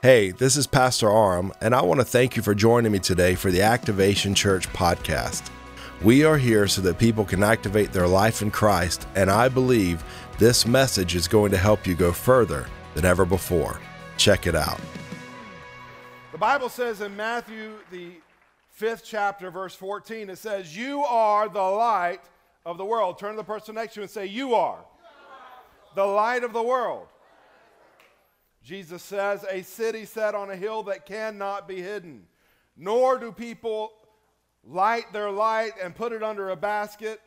Hey, this is Pastor Aram, and I want to thank you for joining me today for the Activation Church podcast. We are here so that people can activate their life in Christ, and I believe this message is going to help you go further than ever before. Check it out. The Bible says in Matthew, the fifth chapter, verse 14, it says, You are the light of the world. Turn to the person next to you and say, You are the light of the world. Jesus says, A city set on a hill that cannot be hidden. Nor do people light their light and put it under a basket,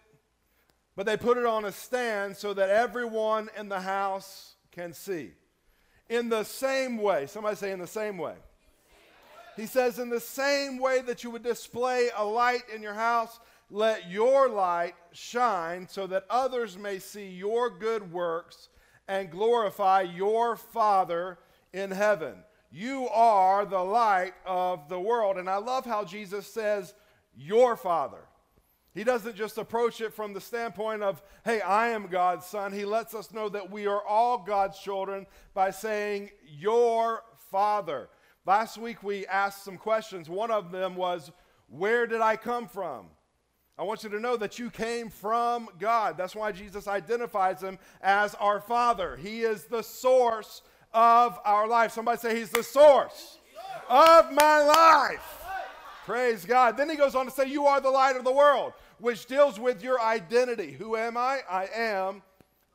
but they put it on a stand so that everyone in the house can see. In the same way, somebody say, in the same way. He says, in the same way that you would display a light in your house, let your light shine so that others may see your good works and glorify your Father in heaven. You are the light of the world. And I love how Jesus says, Your Father. He doesn't just approach it from the standpoint of, hey, I am God's son. He lets us know that we are all God's children by saying, Your Father. Last week we asked some questions. One of them was, Where did I come from? I want you to know that you came from God. That's why Jesus identifies him as our Father. He is the source of our life. Somebody say, He's the source of my life. Praise God. Then he goes on to say, You are the light of the world, which deals with your identity. Who am I? I am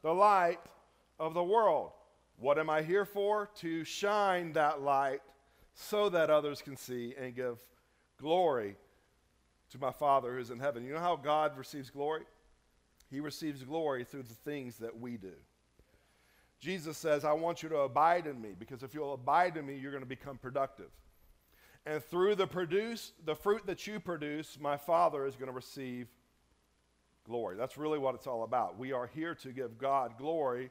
the light of the world. What am I here for? To shine that light so that others can see and give glory to my Father who's in heaven. You know how God receives glory? He receives glory through the things that we do. Jesus says, I want you to abide in me because if you'll abide in me, you're going to become productive. And through the produce, the fruit that you produce, my Father is going to receive glory. That's really what it's all about. We are here to give God glory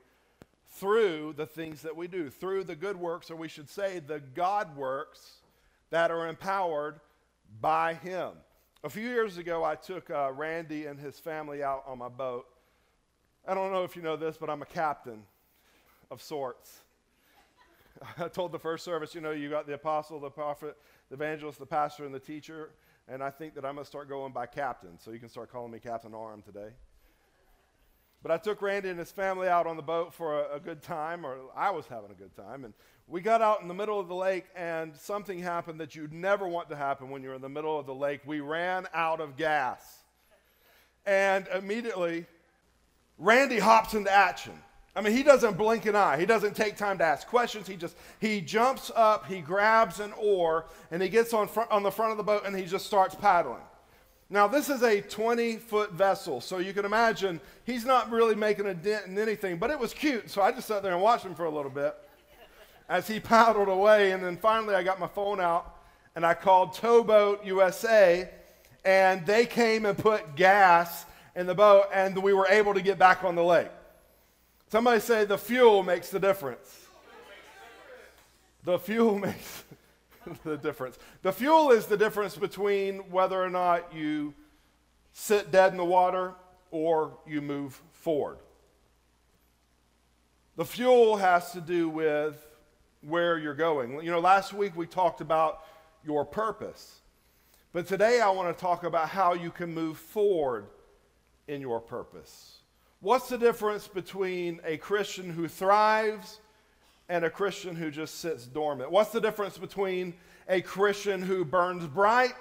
through the things that we do, through the good works, or we should say the God works that are empowered by Him. A few years ago, I took uh, Randy and his family out on my boat. I don't know if you know this, but I'm a captain of sorts. I told the first service, you know, you got the apostle, the prophet, the evangelist, the pastor, and the teacher, and I think that I'm going to start going by captain, so you can start calling me Captain Aram today. But I took Randy and his family out on the boat for a, a, good time, or I was having a good time. And we got out in the middle of the lake, and something happened that you'd never want to happen when you're in the middle of the lake. We ran out of gas. And immediately, Randy hops into action. I mean, he doesn't blink an eye. He doesn't take time to ask questions. He just he jumps up, he grabs an oar, and he gets on front, on the front of the boat and he just starts paddling. Now, this is a 20 foot vessel, so you can imagine he's not really making a dent in anything, but it was cute, so I just sat there and watched him for a little bit as he paddled away. And then finally, I got my phone out and I called Towboat USA, and they came and put gas in the boat, and we were able to get back on the lake. Somebody say the fuel makes the difference. The fuel makes the difference. The fuel is the difference between whether or not you sit dead in the water or you move forward. The fuel has to do with where you're going. You know, last week we talked about your purpose. But today I want to talk about how you can move forward in your purpose. What's the difference between a Christian who thrives and a Christian who just sits dormant? What's the difference between a Christian who burns bright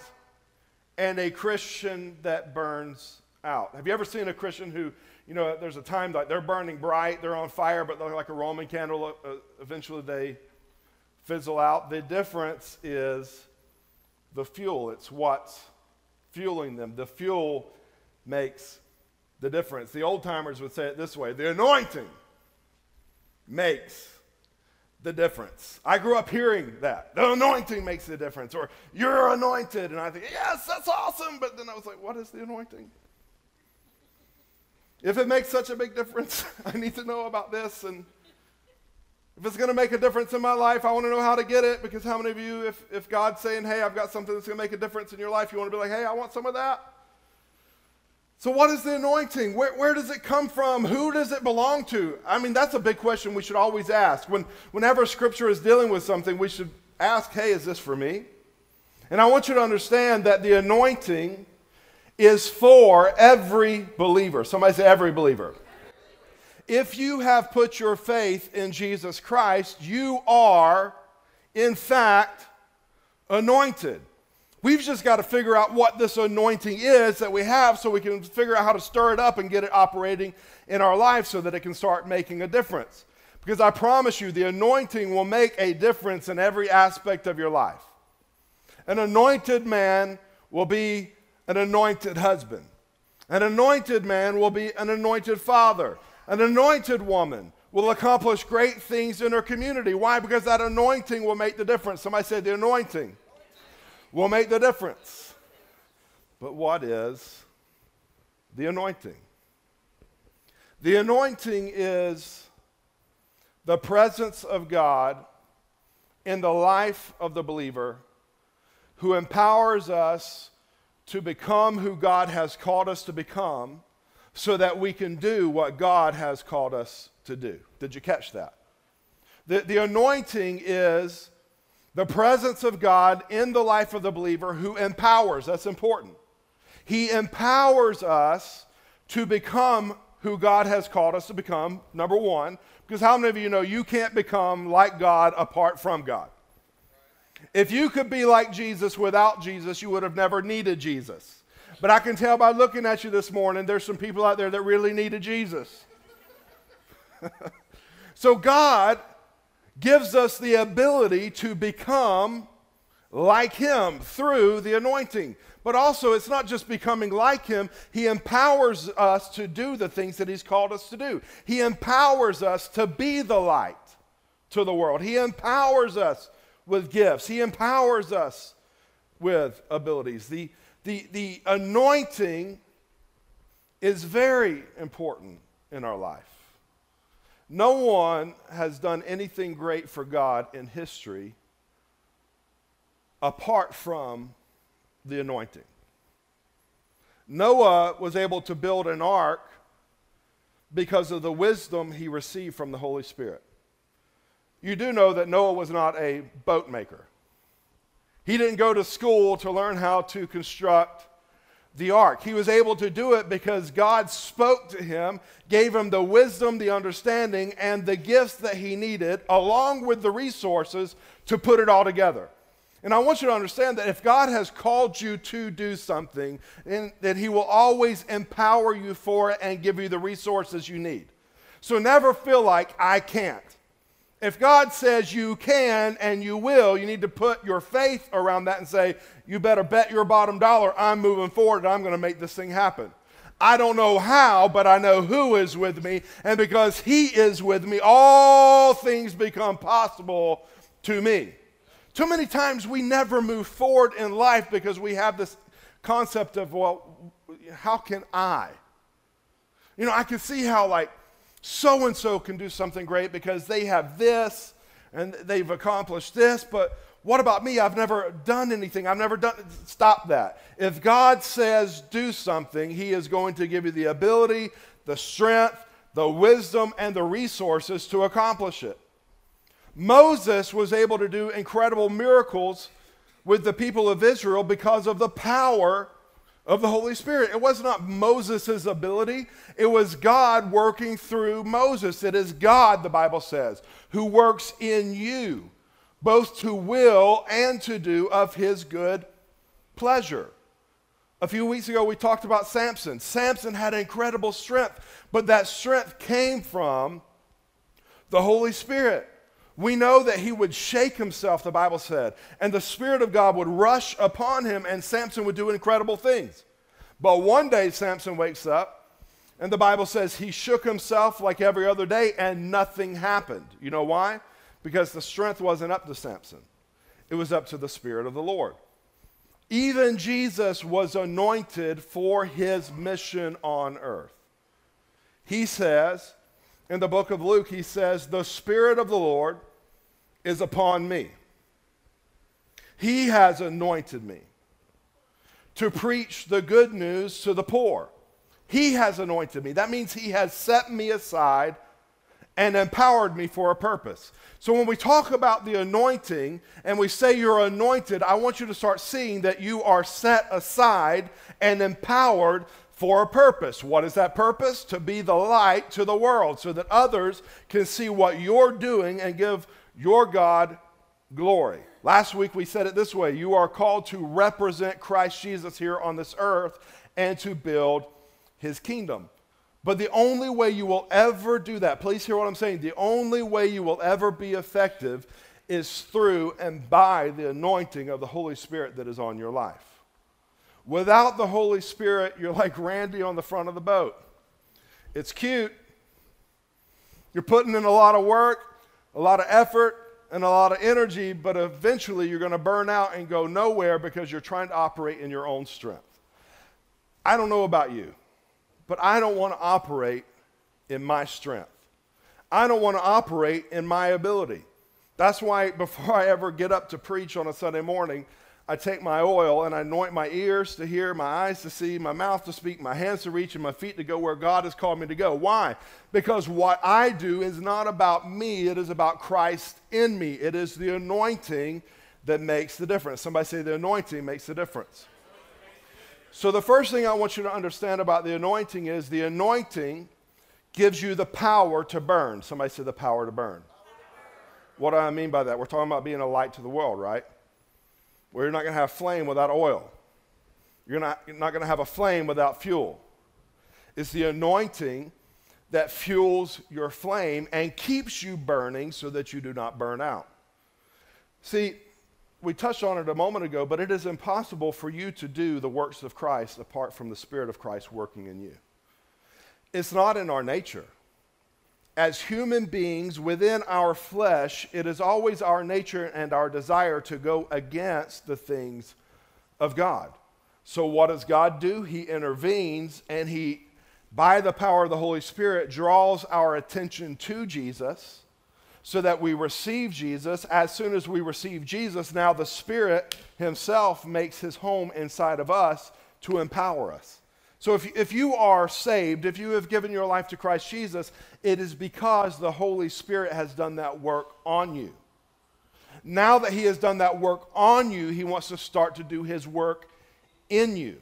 and a Christian that burns out? Have you ever seen a Christian who, you know, there's a time like they're burning bright, they're on fire, but they're like a Roman candle. Uh, eventually they fizzle out. The difference is the fuel, it's what's fueling them. The fuel makes the difference. The old timers would say it this way the anointing makes the difference. I grew up hearing that. The anointing makes the difference, or you're anointed. And I think, yes, that's awesome. But then I was like, what is the anointing? If it makes such a big difference, I need to know about this. And if it's going to make a difference in my life, I want to know how to get it. Because how many of you, if, if God's saying, hey, I've got something that's going to make a difference in your life, you want to be like, hey, I want some of that? So, what is the anointing? Where, where does it come from? Who does it belong to? I mean, that's a big question we should always ask. When, whenever Scripture is dealing with something, we should ask, hey, is this for me? And I want you to understand that the anointing is for every believer. Somebody say, every believer. If you have put your faith in Jesus Christ, you are, in fact, anointed. We've just got to figure out what this anointing is that we have so we can figure out how to stir it up and get it operating in our life so that it can start making a difference. Because I promise you, the anointing will make a difference in every aspect of your life. An anointed man will be an anointed husband. An anointed man will be an anointed father. An anointed woman will accomplish great things in her community. Why? Because that anointing will make the difference. Somebody said the anointing will make the difference. But what is the anointing? The anointing is the presence of God in the life of the believer who empowers us to become who God has called us to become so that we can do what God has called us to do. Did you catch that? The, the anointing is the presence of God in the life of the believer who empowers. That's important. He empowers us to become who God has called us to become, number one, because how many of you know you can't become like God apart from God? If you could be like Jesus without Jesus, you would have never needed Jesus. But I can tell by looking at you this morning, there's some people out there that really needed Jesus. so God gives us the ability to become like Him through the anointing. But also, it's not just becoming like Him, He empowers us to do the things that He's called us to do. He empowers us to be the light to the world. He empowers us with gifts, He empowers us with abilities. The, the, the anointing is very important in our life. No one has done anything great for God in history apart from the anointing. Noah was able to build an ark because of the wisdom he received from the Holy Spirit. You do know that Noah was not a boat maker. He didn't go to school to learn how to construct the ark. He was able to do it because God spoke to him, gave him the wisdom, the understanding, and the gifts that he needed, along with the resources to put it all together. And I want you to understand that if God has called you to do something, that He will always empower you for it and give you the resources you need. So never feel like I can't. If God says you can and you will, you need to put your faith around that and say, you better bet your bottom dollar I'm moving forward and I'm going to make this thing happen. I don't know how, but I know who is with me. And because He is with me, all things become possible to me. Too many times we never move forward in life because we have this concept of, well, how can I? You know, I can see how, like, so and so can do something great because they have this and they've accomplished this, but what about me? I've never done anything. I've never done. Stop that. If God says do something, He is going to give you the ability, the strength, the wisdom, and the resources to accomplish it. Moses was able to do incredible miracles with the people of Israel because of the power of the Holy Spirit. It was not Moses' ability, it was God working through Moses. It is God, the Bible says, who works in you, both to will and to do of his good pleasure. A few weeks ago, we talked about Samson. Samson had incredible strength, but that strength came from the Holy Spirit. We know that he would shake himself, the Bible said, and the Spirit of God would rush upon him, and Samson would do incredible things. But one day, Samson wakes up, and the Bible says he shook himself like every other day, and nothing happened. You know why? Because the strength wasn't up to Samson, it was up to the Spirit of the Lord. Even Jesus was anointed for his mission on earth. He says, in the book of Luke, he says, The Spirit of the Lord is upon me. He has anointed me to preach the good news to the poor. He has anointed me. That means He has set me aside and empowered me for a purpose. So when we talk about the anointing and we say you're anointed, I want you to start seeing that you are set aside and empowered for a purpose. What is that purpose? To be the light to the world so that others can see what you're doing and give your God glory. Last week we said it this way you are called to represent Christ Jesus here on this earth and to build his kingdom. But the only way you will ever do that, please hear what I'm saying, the only way you will ever be effective is through and by the anointing of the Holy Spirit that is on your life. Without the Holy Spirit, you're like Randy on the front of the boat. It's cute. You're putting in a lot of work, a lot of effort, and a lot of energy, but eventually you're going to burn out and go nowhere because you're trying to operate in your own strength. I don't know about you, but I don't want to operate in my strength. I don't want to operate in my ability. That's why before I ever get up to preach on a Sunday morning, I take my oil and I anoint my ears to hear, my eyes to see, my mouth to speak, my hands to reach, and my feet to go where God has called me to go. Why? Because what I do is not about me, it is about Christ in me. It is the anointing that makes the difference. Somebody say the anointing makes the difference. So, the first thing I want you to understand about the anointing is the anointing gives you the power to burn. Somebody say the power to burn. What do I mean by that? We're talking about being a light to the world, right? You're not going to have flame without oil. You're not, you're not going to have a flame without fuel. It's the anointing that fuels your flame and keeps you burning so that you do not burn out. See, we touched on it a moment ago, but it is impossible for you to do the works of Christ apart from the Spirit of Christ working in you. It's not in our nature as human beings within our flesh, it is always our nature and our desire to go against the things of God. So, what does God do? He intervenes and He, by the power of the Holy Spirit, draws our attention to Jesus so that we receive Jesus. As soon as we receive Jesus, now the Spirit Himself makes His home inside of us to empower us. So if, if you are saved, if you have given your life to Christ Jesus, it is because the Holy Spirit has done that work on you. Now that He has done that work on you, He wants to start to do His work in you.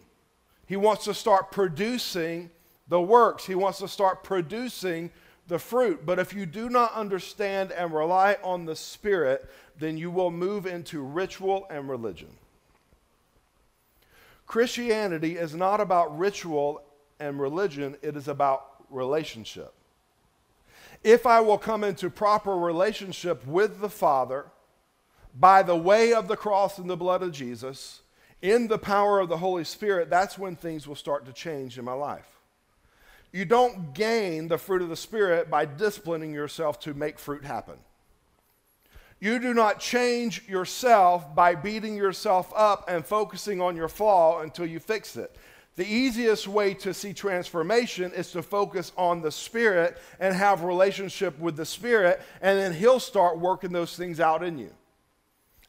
He wants to start producing the works, He wants to start producing the fruit. But if you do not understand and rely on the Spirit, then you will move into ritual and religion. Christianity is not about ritual and religion, it is about relationship. If I will come into proper relationship with the Father by the way of the cross and the blood of Jesus, in the power of the Holy Spirit, that's when things will start to change in my life. You don't gain the fruit of the Spirit by disciplining yourself to make fruit happen. You do not change yourself by beating yourself up and focusing on your flaw until you fix it. The easiest way to see transformation is to focus on the Spirit and have relationship with the Spirit, and then He'll start working those things out in you.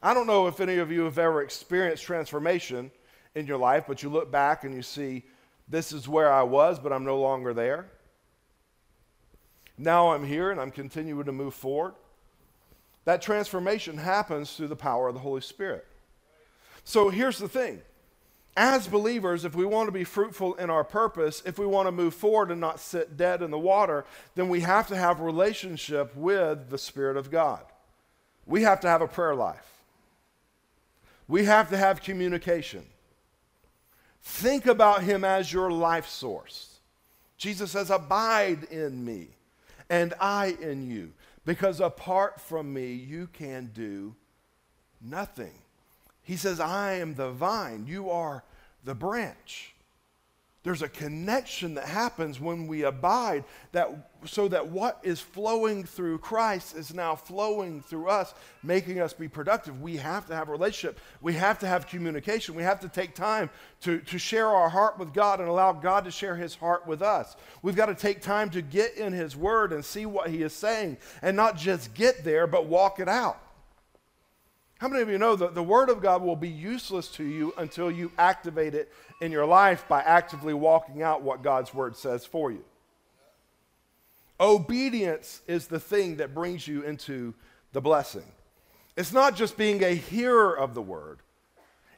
I don't know if any of you have ever experienced transformation in your life, but you look back and you see, this is where I was, but I'm no longer there. Now I'm here and I'm continuing to move forward. That transformation happens through the power of the Holy Spirit. So here's the thing. As believers, if we want to be fruitful in our purpose, if we want to move forward and not sit dead in the water, then we have to have relationship with the Spirit of God. We have to have a prayer life. We have to have communication. Think about him as your life source. Jesus says, Abide in me, and I in you because apart from me, you can do nothing. He says, I am the vine, you are the branch. There's a connection that happens when we abide that so that what is flowing through Christ is now flowing through us, making us be productive. We have to have a relationship. We have to have communication. We have to take time to, to share our heart with God and allow God to share his heart with us. We've got to take time to get in his word and see what he is saying and not just get there, but walk it out. How many of you know that the Word of God will be useless to you until you activate it in your life by actively walking out what God's Word says for you? Obedience is the thing that brings you into the blessing. It's not just being a hearer of the Word,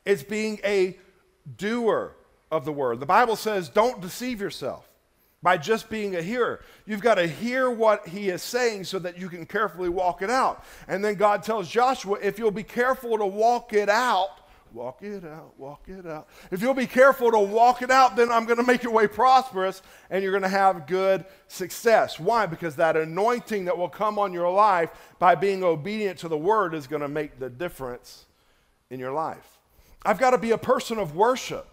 it's being a doer of the Word. The Bible says, don't deceive yourself by just being a hearer. You've got to hear what he is saying so that you can carefully walk it out. And then God tells Joshua, if you'll be careful to walk it out, walk it out, walk it out. If you'll be careful to walk it out, then I'm going to make your way prosperous and you're going to have good success. Why? Because that anointing that will come on your life by being obedient to the word is going to make the difference in your life. I've got to be a person of worship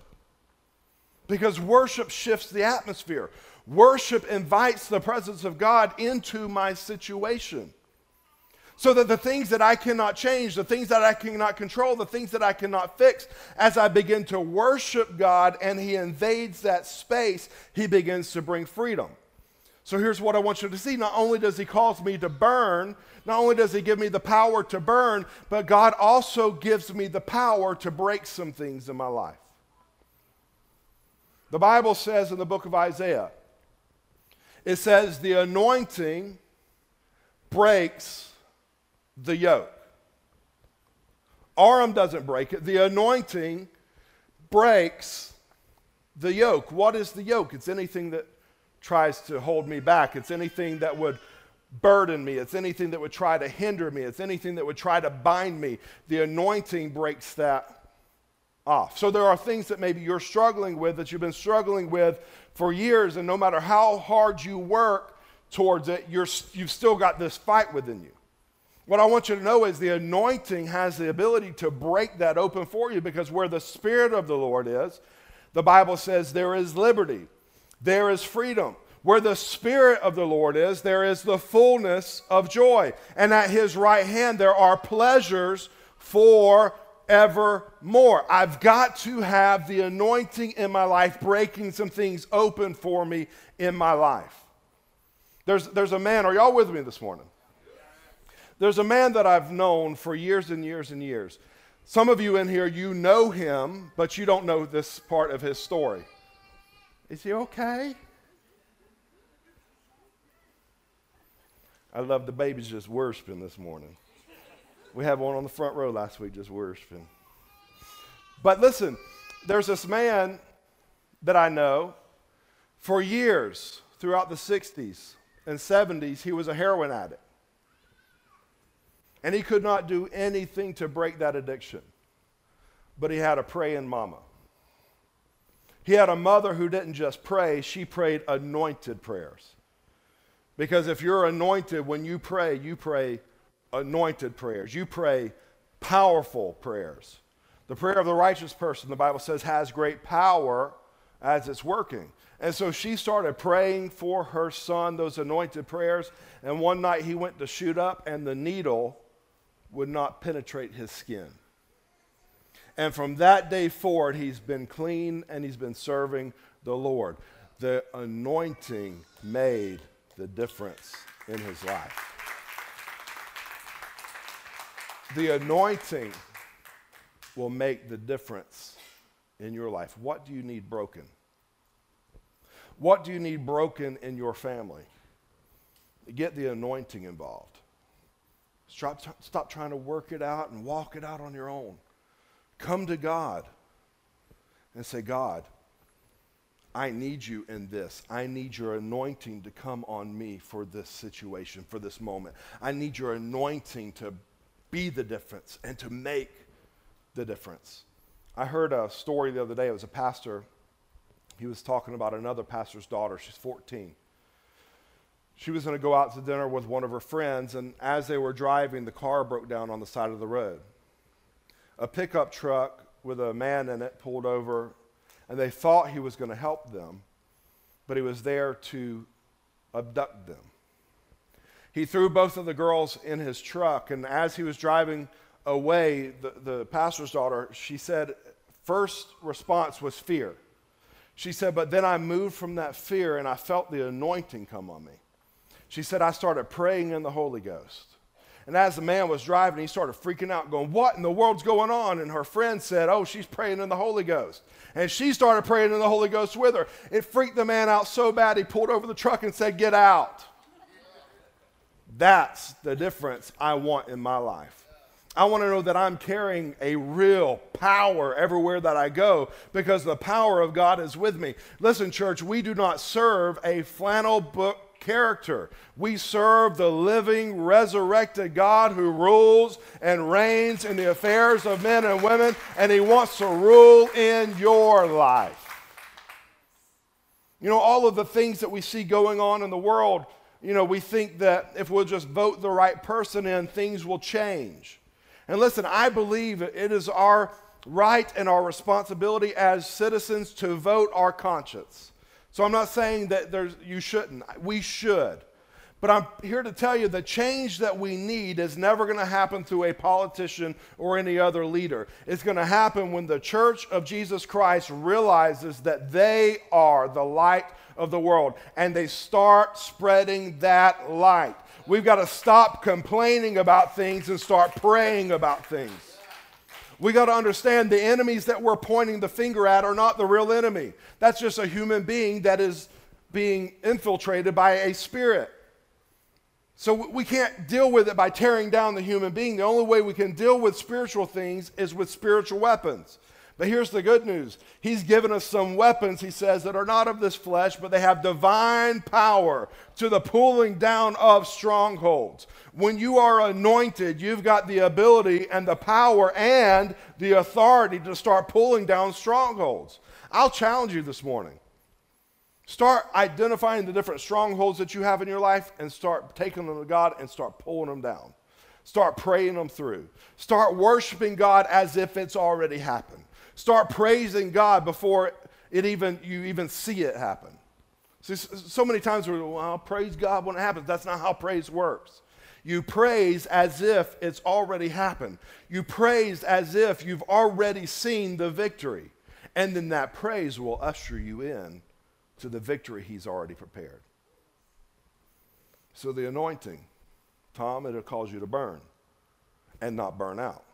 because worship shifts the atmosphere. Worship invites the presence of God into my situation. So that the things that I cannot change, the things that I cannot control, the things that I cannot fix, as I begin to worship God and He invades that space, He begins to bring freedom. So here's what I want you to see. Not only does He cause me to burn, not only does He give me the power to burn, but God also gives me the power to break some things in my life. The Bible says in the book of Isaiah, it says, the anointing breaks the yoke. Aram doesn't break it. The anointing breaks the yoke. What is the yoke? It's anything that tries to hold me back. It's anything that would burden me. It's anything that would try to hinder me. It's anything that would try to bind me. The anointing breaks that off. So there are things that maybe you're struggling with that you've been struggling with for years, and no matter how hard you work towards it, you're, you've still got this fight within you. What I want you to know is the anointing has the ability to break that open for you because where the Spirit of the Lord is, the Bible says there is liberty, there is freedom. Where the Spirit of the Lord is, there is the fullness of joy. And at His right hand, there are pleasures for evermore. I've got to have the anointing in my life, breaking some things open for me in my life. There's, there's a man, are y'all with me this morning? There's a man that I've known for years and years and years. Some of you in here, you know him, but you don't know this part of his story. Is he okay? I love the babies just worshiping this morning. We had one on the front row last week just worshiping. But listen, there's this man that I know for years throughout the 60s and 70s, he was a heroin addict. And he could not do anything to break that addiction. But he had a praying mama. He had a mother who didn't just pray, she prayed anointed prayers. Because if you're anointed, when you pray, you pray anointed prayers. You pray powerful prayers. The prayer of the righteous person, the Bible says, has great power as it's working. And so she started praying for her son those anointed prayers. And one night he went to shoot up, and the needle would not penetrate his skin. And from that day forward, he's been clean and he's been serving the Lord. The anointing made the difference in his life. The anointing will make the difference in your life. What do you need broken? What do you need broken in your family? Get the anointing involved. Stop, stop trying to work it out and walk it out on your own. Come to God and say, God, I need you in this. I need your anointing to come on me for this situation, for this moment. I need your anointing to be the difference and to make the difference. I heard a story the other day. It was a pastor. He was talking about another pastor's daughter. She's 14. She was going to go out to dinner with one of her friends, and as they were driving, the car broke down on the side of the road. A pickup truck with a man in it pulled over, and they thought he was going to help them, but he was there to abduct them. He threw both of the girls in his truck, and as he was driving away, the, the pastor's daughter, she said, first response was fear. She said, but then I moved from that fear and I felt the anointing come on me. She said, I started praying in the Holy Ghost. And as the man was driving, he started freaking out, going, What in the world's going on? And her friend said, Oh, she's praying in the Holy Ghost. And she started praying in the Holy Ghost with her. It freaked the man out so bad, he pulled over the truck and said, Get out. That's the difference I want in my life. I want to know that I'm carrying a real power everywhere that I go because the power of God is with me. Listen, church, we do not serve a flannel book character. We serve the living, resurrected God who rules and reigns in the affairs of men and women, and He wants to rule in your life. You know, all of the things that we see going on in the world, you know, we think that if we'll just vote the right person in, things will change. And listen, I believe it is our right and our responsibility as citizens to vote our conscience. So I'm not saying that there's, you shouldn't. We should. But I'm here to tell you the change that we need is never going to happen through a politician or any other leader. It's going to happen when the church of Jesus Christ realizes that they are the light of the world and they start spreading that light. We've got to stop complaining about things and start praying about things. We got to understand the enemies that we're pointing the finger at are not the real enemy. That's just a human being that is being infiltrated by a spirit. So we can't deal with it by tearing down the human being. The only way we can deal with spiritual things is with spiritual weapons. But here's the good news He's given us some weapons, he says, that are not of this flesh, but they have divine power to the pulling down of strongholds. When you are anointed, you've got the ability and the power and the authority to start pulling down strongholds. I'll challenge you this morning. Start identifying the different strongholds that you have in your life and start taking them to God and start pulling them down. Start praying them through. Start worshiping God as if it's already happened. Start praising God before it even you even see it happen. See, so many times we're well, praise God when it happens. That's not how praise works. You praise as if it's already happened. You praise as if you've already seen the victory. And then that praise will usher you in to the victory he's already prepared. So the anointing, Tom, it'll cause you to burn and not burn out.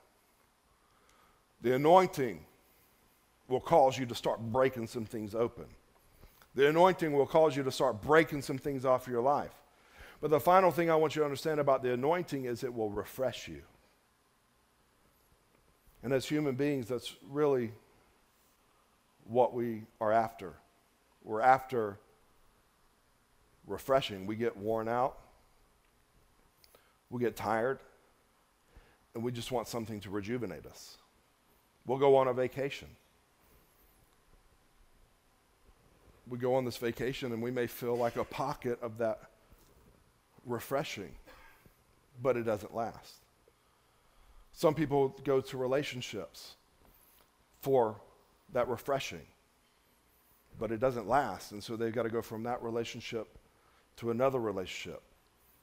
The anointing will cause you to start breaking some things open. The anointing will cause you to start breaking some things off your life. But the final thing I want you to understand about the anointing is it will refresh you. And as human beings, that's really what we are after. We're after refreshing. We get worn out, we get tired, and we just want something to rejuvenate us. We'll go on a vacation. we go on this vacation and we may feel like a pocket of that refreshing, but it doesn't last. Some people go to relationships for that refreshing, but it doesn't last. And so they've got to go from that relationship to another relationship.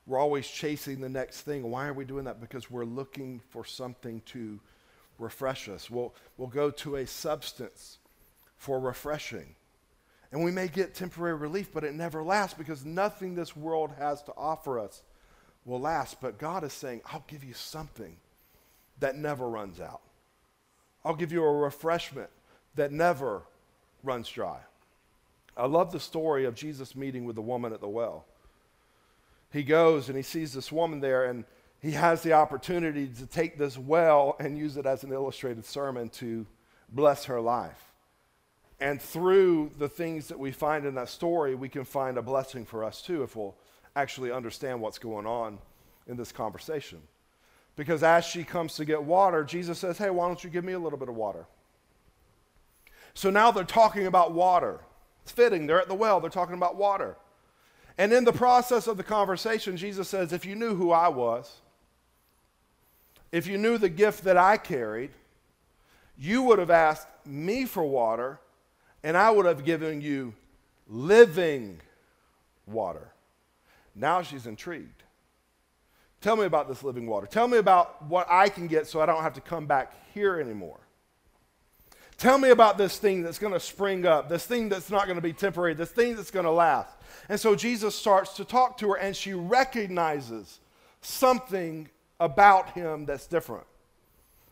We're always chasing the next thing. Why are we doing that? Because we're looking for something to refresh us. We'll, we'll go to a substance for refreshing. And we may get temporary relief, but it never lasts because nothing this world has to offer us will last. But God is saying, I'll give you something that never runs out. I'll give you a refreshment that never runs dry. I love the story of Jesus meeting with the woman at the well. He goes and he sees this woman there, and he has the opportunity to take this well and use it as an illustrated sermon to bless her life. And through the things that we find in that story, we can find a blessing for us too if we'll actually understand what's going on in this conversation. Because as she comes to get water, Jesus says, Hey, why don't you give me a little bit of water? So now they're talking about water. It's fitting. They're at the well, they're talking about water. And in the process of the conversation, Jesus says, If you knew who I was, if you knew the gift that I carried, you would have asked me for water, and I would have given you living water. Now she's intrigued. Tell me about this living water. Tell me about what I can get so I don't have to come back here anymore. Tell me about this thing that's going to spring up, this thing that's not going to be temporary, this thing that's going to last. And so Jesus starts to talk to her, and she recognizes something about him that's different.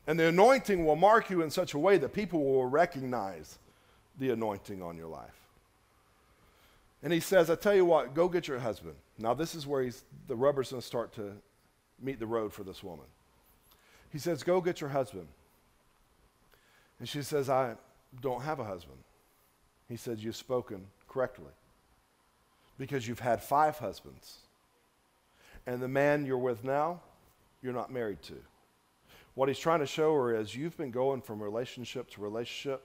And the anointing will mark you in such a way that people will recognize the anointing on your life. And he says, I tell you what, go get your husband. Now, this is where he's, the rubber's going to start to meet the road for this woman. He says, Go get your husband. And she says, I don't have a husband. He says, You've spoken correctly because you've had five husbands. And the man you're with now, you're not married to. What he's trying to show her is you've been going from relationship to relationship,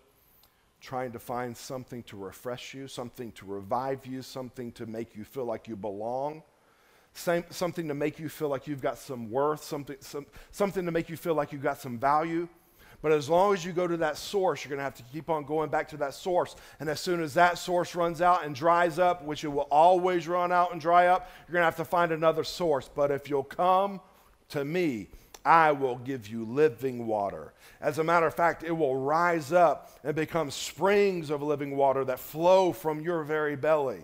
trying to find something to refresh you, something to revive you, something to make you feel like you belong, same, something to make you feel like you've got some worth, something, some, something to make you feel like you've got some value. But as long as you go to that source, you're going to have to keep on going back to that source. And as soon as that source runs out and dries up, which it will always run out and dry up, you're going to have to find another source. But if you'll come to me, I will give you living water. As a matter of fact, it will rise up and become springs of living water that flow from your very belly.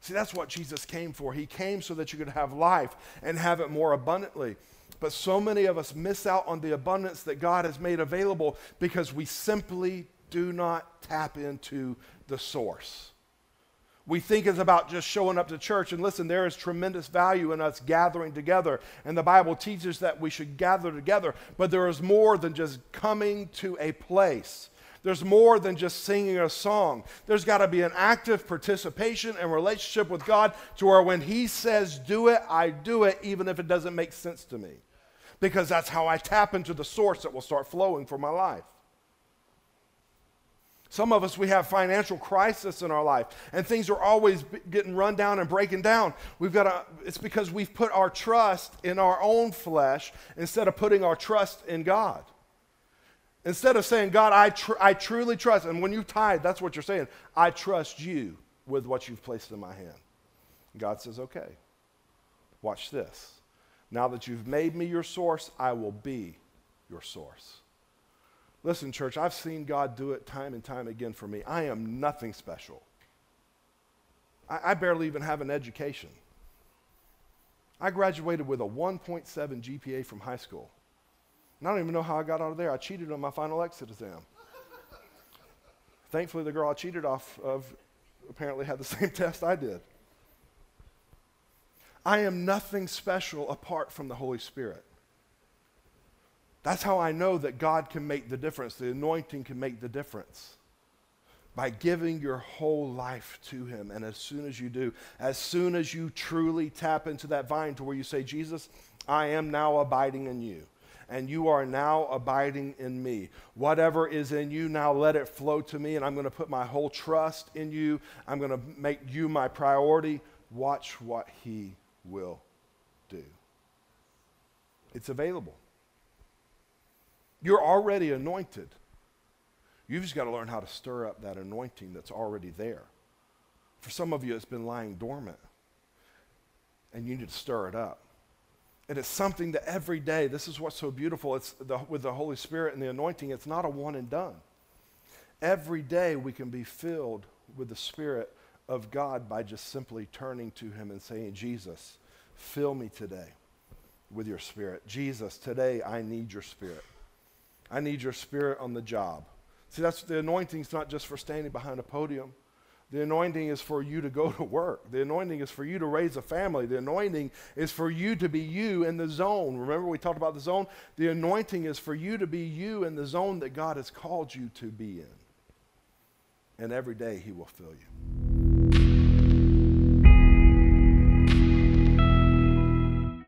See, that's what Jesus came for. He came so that you could have life and have it more abundantly. But so many of us miss out on the abundance that God has made available because we simply do not tap into the source. We think it's about just showing up to church. And listen, there is tremendous value in us gathering together. And the Bible teaches that we should gather together. But there is more than just coming to a place. There's more than just singing a song. There's got to be an active participation and relationship with God to where when He says do it, I do it, even if it doesn't make sense to me because that's how I tap into the source that will start flowing for my life. Some of us, we have financial crisis in our life, and things are always getting run down and breaking down. We've got to, it's because we've put our trust in our own flesh instead of putting our trust in God. Instead of saying, God, I, tr- I truly trust, and when you tithe, that's what you're saying, I trust you with what you've placed in my hand. God says, okay, watch this. Now that you've made me your source, I will be your source. Listen, church, I've seen God do it time and time again for me. I am nothing special. I, I barely even have an education. I graduated with a 1.7 GPA from high school. And I don't even know how I got out of there. I cheated on my final exit exam. Thankfully, the girl I cheated off of apparently had the same test I did. I am nothing special apart from the Holy Spirit. That's how I know that God can make the difference. The anointing can make the difference by giving your whole life to Him. And as soon as you do, as soon as you truly tap into that vine to where you say, Jesus, I am now abiding in you. And you are now abiding in me. Whatever is in you, now let it flow to me. And I'm going to put my whole trust in you. I'm going to make you my priority. Watch what He will do. It's available. You're already anointed. You've just got to learn how to stir up that anointing that's already there. For some of you, it's been lying dormant, and you need to stir it up. And it's something that every day, this is what's so beautiful. It's the, with the Holy Spirit and the anointing, it's not a one and done. Every day we can be filled with the Spirit of God by just simply turning to Him and saying, Jesus, fill me today with your Spirit. Jesus, today I need your Spirit. I need your Spirit on the job. See, that's the anointing's not just for standing behind a podium. The anointing is for you to go to work. The anointing is for you to raise a family. The anointing is for you to be you in the zone. Remember, we talked about the zone? The anointing is for you to be you in the zone that God has called you to be in. And every day, He will fill you.